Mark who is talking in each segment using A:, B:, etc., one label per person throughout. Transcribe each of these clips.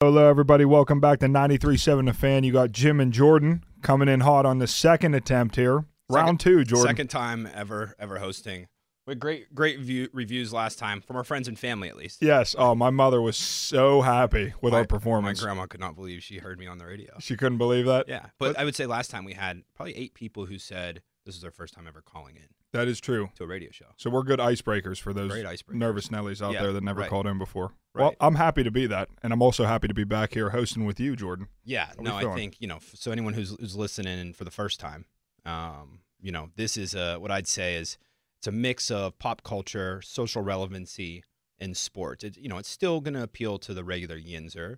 A: Hello, everybody. Welcome back to 93.7 The Fan. You got Jim and Jordan coming in hot on the second attempt here. Round
B: Second-
A: two, Jordan.
B: Second time ever ever hosting. We had great great view, reviews last time from our friends and family at least.
A: Yes. Oh, my mother was so happy with
B: My-
A: our performance.
B: My grandma could not believe she heard me on the radio.
A: She couldn't believe that.
B: Yeah, but I would say last time we had probably eight people who said this is their first time ever calling in
A: That is true.
B: to a radio show.
A: So we're good icebreakers for those
B: Great icebreakers.
A: nervous Nellies out
B: Yeah,
A: there that never
B: right.
A: called in before. Well, I'm happy to be that, and I'm also happy to be back here hosting with you, Jordan.
B: Yeah, no, I think you know. So anyone who's who's listening for the first time, um, you know, this is a what I'd say is it's a mix of pop culture, social relevancy, and sports. It, you know, it's still going to appeal to the regular Yinzer,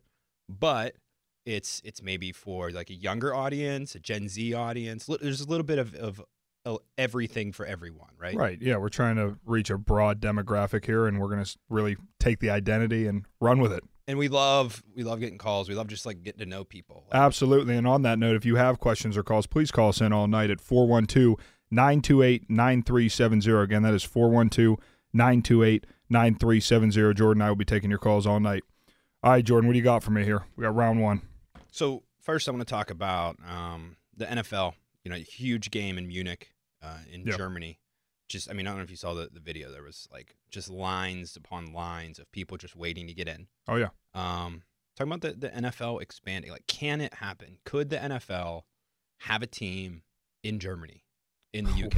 B: but it's it's maybe for like a younger audience, a Gen Z audience. There's a little bit of of everything for everyone, right?
A: Right. Yeah, we're trying to reach a broad demographic here, and we're going to really take the identity and run with it.
B: And we love we love getting calls. We love just like getting to know people. Like,
A: Absolutely. And on that note, if you have questions or calls, please call us in all night at 412 928 9370. Again, that is 412 928 9370. Jordan I will be taking your calls all night. All right, Jordan, what do you got for me here? We got round one.
B: So first, I want to talk about um, the NFL. You know, huge game in Munich, uh, in
A: Yep.
B: Germany. Just, I mean, I don't know if you saw the, the video. There was like just lines upon lines of people just waiting to get in.
A: Oh, yeah.
B: Um, talking about the, the NFL expanding, like, can it happen? Could the NFL have a team in Germany, in the UK?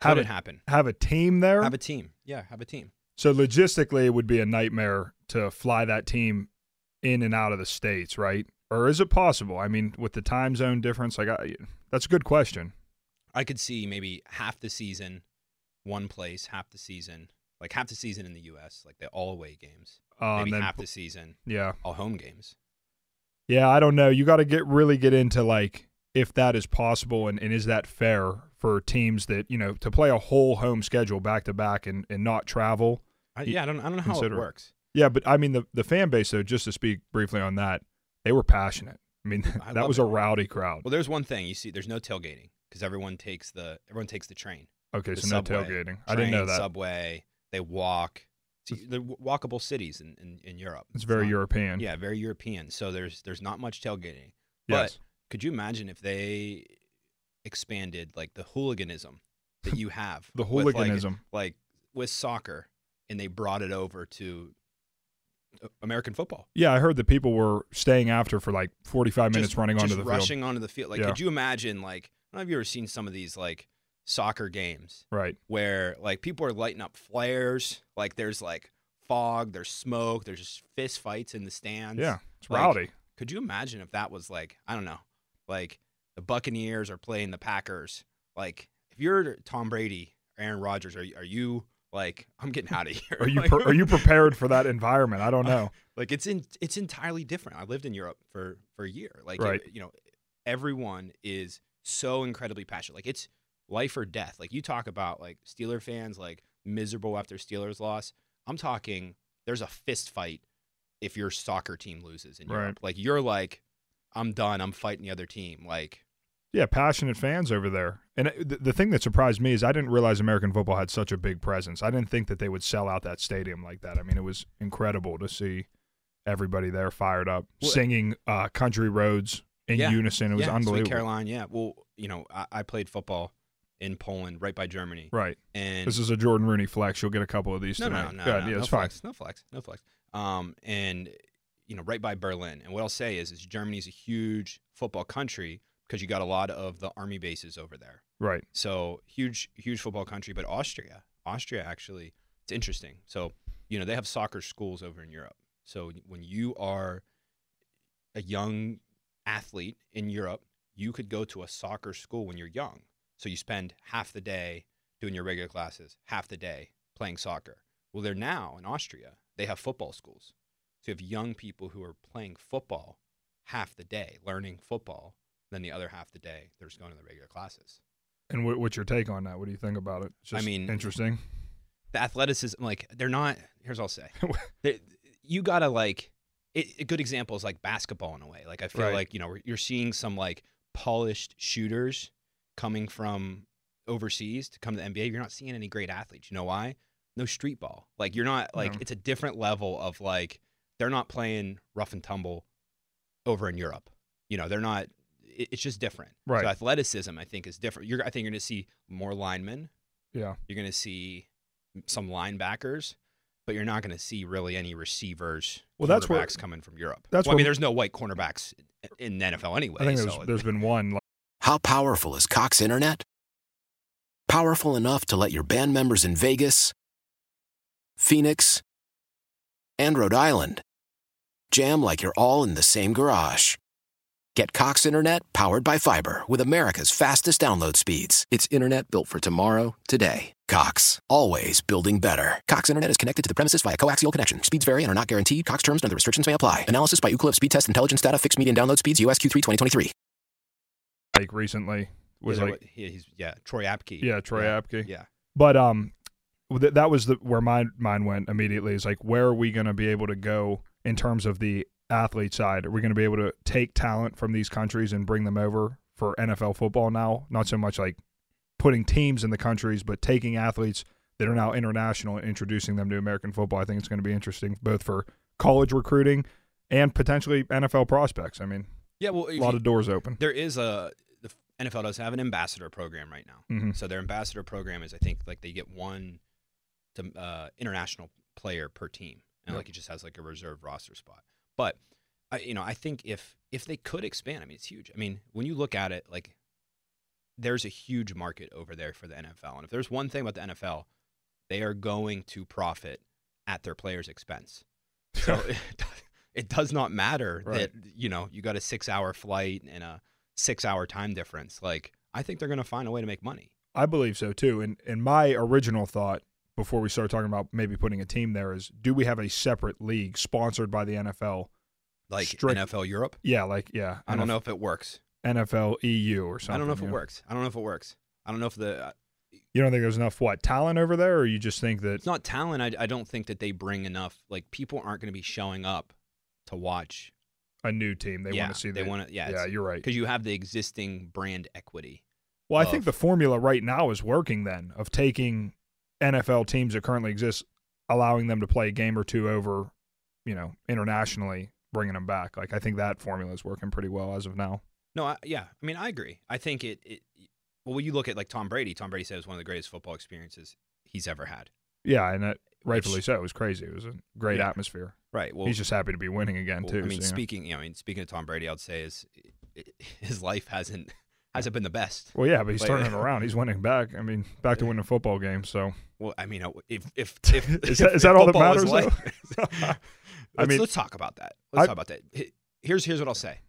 B: Could
A: Have
B: it happen?
A: Have a team there?
B: Have a team. Yeah, have a team.
A: so, logistically, it would be a nightmare to fly that team in and out of the States, right? Or is it possible? I mean, with the time zone difference, like, I, that's a good question.
B: I could see maybe half the season, one place, half the season, like half the season in the U.S., like the all away games.
A: Uh,
B: maybe
A: and then-
B: half the season,
A: Yeah.
B: all home games.
A: Yeah, I don't know. You got to get really get into like if that is possible and, and is that fair for teams that you know to play a whole home schedule back to back and and not travel.
B: I, yeah, I don't, I don't know how it
A: consider it.
B: works.
A: Yeah, but I mean the the fan base though. Just to speak briefly on that, they were passionate. I mean
B: I
A: that was
B: it.
A: a rowdy crowd.
B: Well, there's one thing you see. There's no tailgating because everyone takes the everyone takes the train.
A: Okay,
B: the
A: so no
B: subway.
A: tailgating. I didn't know that.
B: Subway. They walk. See, they're walkable cities in, in, in Europe.
A: It's very
B: not-
A: European.
B: Yeah, very European. So there's there's not much tailgating.
A: Yes.
B: But could you imagine if they expanded like the hooliganism that you have?
A: The
B: with, like-
A: hooliganism.
B: like with soccer, and they brought it over to uh, American football.
A: Yeah, I heard that people were staying after for like 45 minutes
B: Just-
A: running onto the
B: rushing onto the field. Like,
A: Yeah.
B: could you imagine? Like, I don't know if you ever seen some of these like soccer games.
A: Right.
B: where like people are lighting up flares. Like, there's like fog, there's smoke, there's just fist fights in the stands.
A: Yeah, it's
B: Like,
A: rowdy.
B: Could you imagine if that was like I don't know, like the Buccaneers are playing the Packers? Like, if you're Tom Brady, or Aaron Rodgers, are you, are you like I'm getting out of here?
A: Are you are you prepared for that environment? I don't know.
B: like it's in it's entirely different. I lived in Europe for for a year. Like
A: Right.
B: it- you know, everyone is so incredibly passionate. Like it's life or death. Like you talk about like Steeler fans like miserable after Steelers loss. I'm talking there's a fist fight if your soccer team loses in
A: Right.
B: Europe. Like you're like I'm done. I'm fighting the other team. Like
A: Yeah, passionate fans over there. And the, the thing that surprised me is I didn't realize American football had such a big presence. I didn't think that they would sell out that stadium like that. I mean, it was incredible to see everybody there fired up, singing uh, "Country Roads" in
B: Yeah.
A: unison. It was
B: yeah, Sweet
A: unbelievable.
B: Caroline, yeah. Well, you know, I, I played football in Poland, right by Germany,
A: Right.
B: and
A: This is a Jordan Rooney flex. You'll get a couple of these
B: no,
A: tonight.
B: no, no,
A: Good.
B: no,
A: yeah,
B: no
A: it's fine.
B: no flex, no flex. Um, and you know, right by Berlin. And what I'll say is, is Germany's a huge football country because you got a lot of the army bases over there.
A: Right.
B: So huge, huge football country. But Austria, Austria actually, it's interesting. So you know, they have soccer schools over in Europe. So when you are a young athlete in Europe, you could go to a soccer school when you're young. So you spend half the day doing your regular classes, half the day playing soccer. Well, they're now in Austria, they have football schools. So you have young people who are playing football half the day, learning football, then the other half the day they're just going to the regular classes.
A: And what's your take on that? What do you think about it? It's
B: I mean-
A: interesting.
B: the athleticism, like they're not. Here's what I'll say: They- you gotta like. It, a good example is like basketball in a way. Like I feel
A: Right.
B: like you know you're seeing some like polished shooters coming from overseas to come to the NBA. You're not seeing any great athletes. You know why? No street ball. Like you're not like
A: No.
B: it's a different level of like they're not playing rough and tumble over in Europe. You know they're not. it- It's just different.
A: Right.
B: So athleticism, I think, is different. You're, I think you're going to see more linemen.
A: Yeah.
B: You're going to see some linebackers, but you're not going to see really any receivers.
A: Well, that's where-
B: cornerbacks coming from Europe.
A: that's
B: well, I mean, there's no white cornerbacks in the NFL anyway.
A: I think there's,
B: so
A: there's been one. Like,
C: How powerful is Cox Internet? Powerful enough to let your band members in Vegas, Phoenix, and Rhode Island jam like you're all in the same garage. Get Cox Internet powered by fiber with America's fastest download speeds. It's internet built for tomorrow, today. Cox, always building better. Cox Internet is connected to the premises via coaxial connection. Speeds vary and are not guaranteed. Cox terms and other restrictions may apply. Analysis by Ookla Speed Test Intelligence Data. Fixed median download speeds. US Q3 2023.
A: like recently was
B: yeah,
A: like
B: what- he's yeah, Troy Apke.
A: yeah Troy
B: yeah.
A: Apke.
B: Yeah.
A: But um, th- that was the where my mind went immediately. Is like, where are we going to be able to go in terms of the athlete side? Are we going to be able to take talent from these countries and bring them over for NFL football now? Not so much like putting teams in the countries, but taking athletes that are now international and introducing them to American football. I think it's going to be interesting both for college recruiting and potentially NFL prospects. I mean,
B: Yeah. Well,
A: a lot
B: you-
A: of doors open.
B: there is a the NFL does have an ambassador program right now.
A: Mhm.
B: So their ambassador program is, I think, like they get one to, uh, international player per team, and
A: Yep.
B: like it just has like a reserve roster spot. But I, you know, I think if if they could expand, I mean, it's huge. I mean, when you look at it, like there's a huge market over there for the NFL, and if there's one thing about the NFL, they are going to profit at their players' expense. So it, it does not matter
A: Right.
B: that you know you got a six hour flight and a six hour time difference. Like I think they're going to find a way to make money.
A: I believe so too. And and my original thought before we start talking about maybe putting a team there is do we have a separate league sponsored by the NFL?
B: Like
A: Strict-
B: NFL Europe.
A: Yeah, like yeah.
B: I don't know if it works.
A: NFL EU or something.
B: I don't know if it works. I don't know if it works. I don't know if the uh,
A: You don't think there's enough what talent over there, or you just think that
B: it's not talent. I, I don't think that they bring enough. Like people aren't going to be showing up to watch
A: a new team they
B: yeah,
A: want to see?
B: They
A: the-
B: want to. Yeah,
A: yeah, you're right.
B: Because you have the existing brand equity.
A: Well, I think the formula right now is working. Then of taking NFL teams that currently exist, allowing them to play a game or two over, you know, internationally, bringing them back. Like I think that formula is working pretty well as of now.
B: No, I, yeah. I mean, I agree. I think it, it. Well, when you look at like Tom Brady, Tom Brady said it was one of the greatest football experiences he's ever had.
A: Yeah, and that rightfully
B: Which-
A: so. It was crazy. It was a great
B: Yeah.
A: atmosphere.
B: Right. Well,
A: He's just happy to be winning again
B: well,
A: too.
B: I mean,
A: so,
B: speaking, you know, I mean, speaking of Tom Brady, I'd say is his life hasn't hasn't been the best.
A: Well, yeah, but he's
B: Like-
A: turning it around. He's winning back. I mean, back to winning football games. So
B: Well, I mean, uh, if if if
A: Is that-
B: if-
A: is that all that matters,
B: like-
A: I
B: let's,
A: mean-
B: let's talk about that. Let's
A: I-
B: talk about that. Here's here's what I'll say,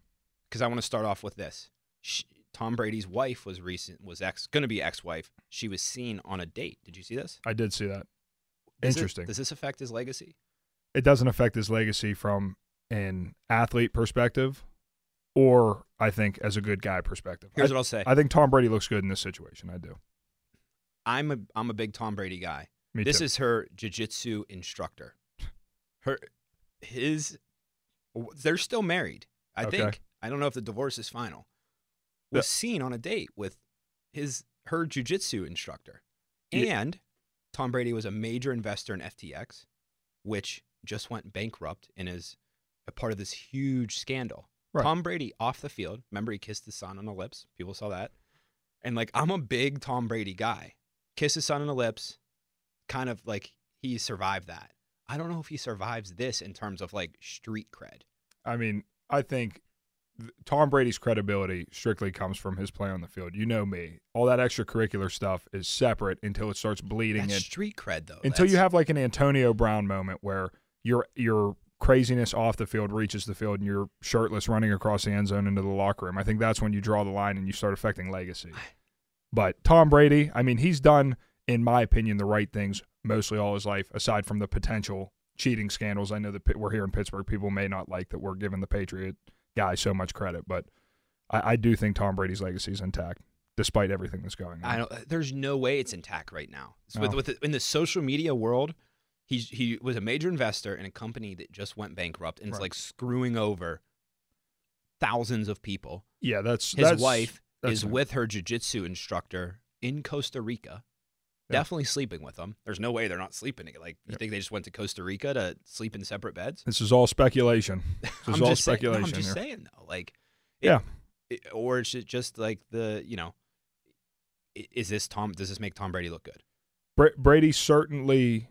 B: because I want to start off with this. Sh Tom Brady's wife was recent was ex going to be ex-wife. She was seen on a date. Did you see this?
A: I did see that.
B: Does it-
A: Interesting.
B: does this affect his legacy?
A: It doesn't affect his legacy from an athlete perspective, or I think as a good guy perspective.
B: Here's
A: I,
B: what I'll say.
A: I think Tom Brady looks good in this situation. I do.
B: I'm a I'm a big Tom Brady guy.
A: Me
B: this
A: too.
B: is her jiu-jitsu instructor. Her his they're still married. I
A: Okay.
B: think. I don't know if the divorce is final.
A: Yeah.
B: Was seen on a date with his her jiu-jitsu instructor.
A: Yeah.
B: And Tom Brady was a major investor in FTX, which just went bankrupt and is a part of this huge scandal.
A: Right.
B: Tom Brady off the field. Remember he kissed his son on the lips. People saw that. And like I'm a big Tom Brady guy. Kiss his son on the lips, kind of like he survived that. I don't know if he survives this in terms of like street cred.
A: I mean, I think Tom Brady's credibility strictly comes from his play on the field. You know me. All that extracurricular stuff is separate until it starts bleeding
B: That's
A: in.
B: street cred, though.
A: Until you have like an Antonio Brown moment where your your craziness off the field reaches the field and you're shirtless running across the end zone into the locker room. I think that's when you draw the line and you start affecting legacy. But Tom Brady, I mean, he's done, in my opinion, the right things mostly all his life, aside from the potential cheating scandals. I know that we're here in Pittsburgh. People may not like that we're giving the Patriot guy so much credit, but I, I do think Tom Brady's legacy is intact despite everything that's going on.
B: I don't. There's no way it's intact right now. So with, with the, in the social media world, he's he was a major investor in a company that just went bankrupt and is
A: Right.
B: like screwing over thousands of people.
A: yeah, that's
B: His
A: that's,
B: wife
A: that's
B: is with her jujitsu instructor in Costa Rica.
A: Yeah.
B: Definitely sleeping with them. There's no way they're not sleeping. Like you
A: Yeah.
B: think they just went to Costa Rica to sleep in separate beds?
A: This is all speculation. This is all
B: just saying, no,
A: speculation.
B: I'm just
A: here.
B: saying though, like, it-
A: Yeah.
B: it- or is it just like the you know, is this Tom? Does this make Tom Brady look good?
A: Brady certainly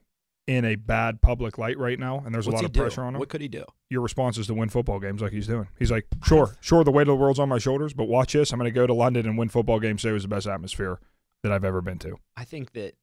A: in a bad public light right now, and there's
B: What's
A: a lot of
B: do?
A: pressure on him.
B: What could he do?
A: Your response is to win football games like he's doing. He's like, sure, sure, the weight of the world's on my shoulders, but watch this. I'm going to go to London and win football games. Say it was the best atmosphere that I've ever been to.
B: I think that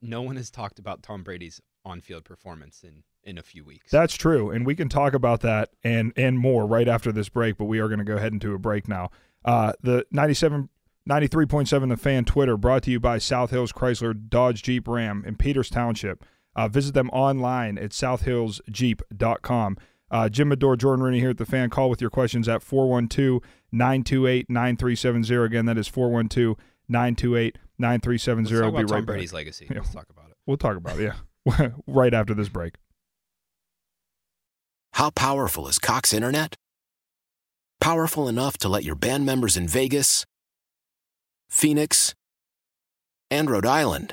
B: no one has talked about Tom Brady's on-field performance in in a few weeks.
A: That's true, and we can talk about that and and more right after this break. But we are going to go ahead into a break now. Uh, the 97, 93.7 The Fan Twitter brought to you by South Hills Chrysler Dodge Jeep Ram in Peters Township. Uh, visit them online at southhillsjeep.com. Uh, Jim Medore, Jordan Rooney here at The Fan. Call with your questions at 412 928 9370. Again, that is 412 928 9370.
B: Let's talk
A: We'll
B: about
A: be
B: Tom
A: right back.
B: Brady's legacy.
A: Yeah.
B: Let's talk about it.
A: We'll talk about it, yeah. right after this break.
C: How powerful is Cox Internet? Powerful enough to let your band members in Vegas, Phoenix, and Rhode Island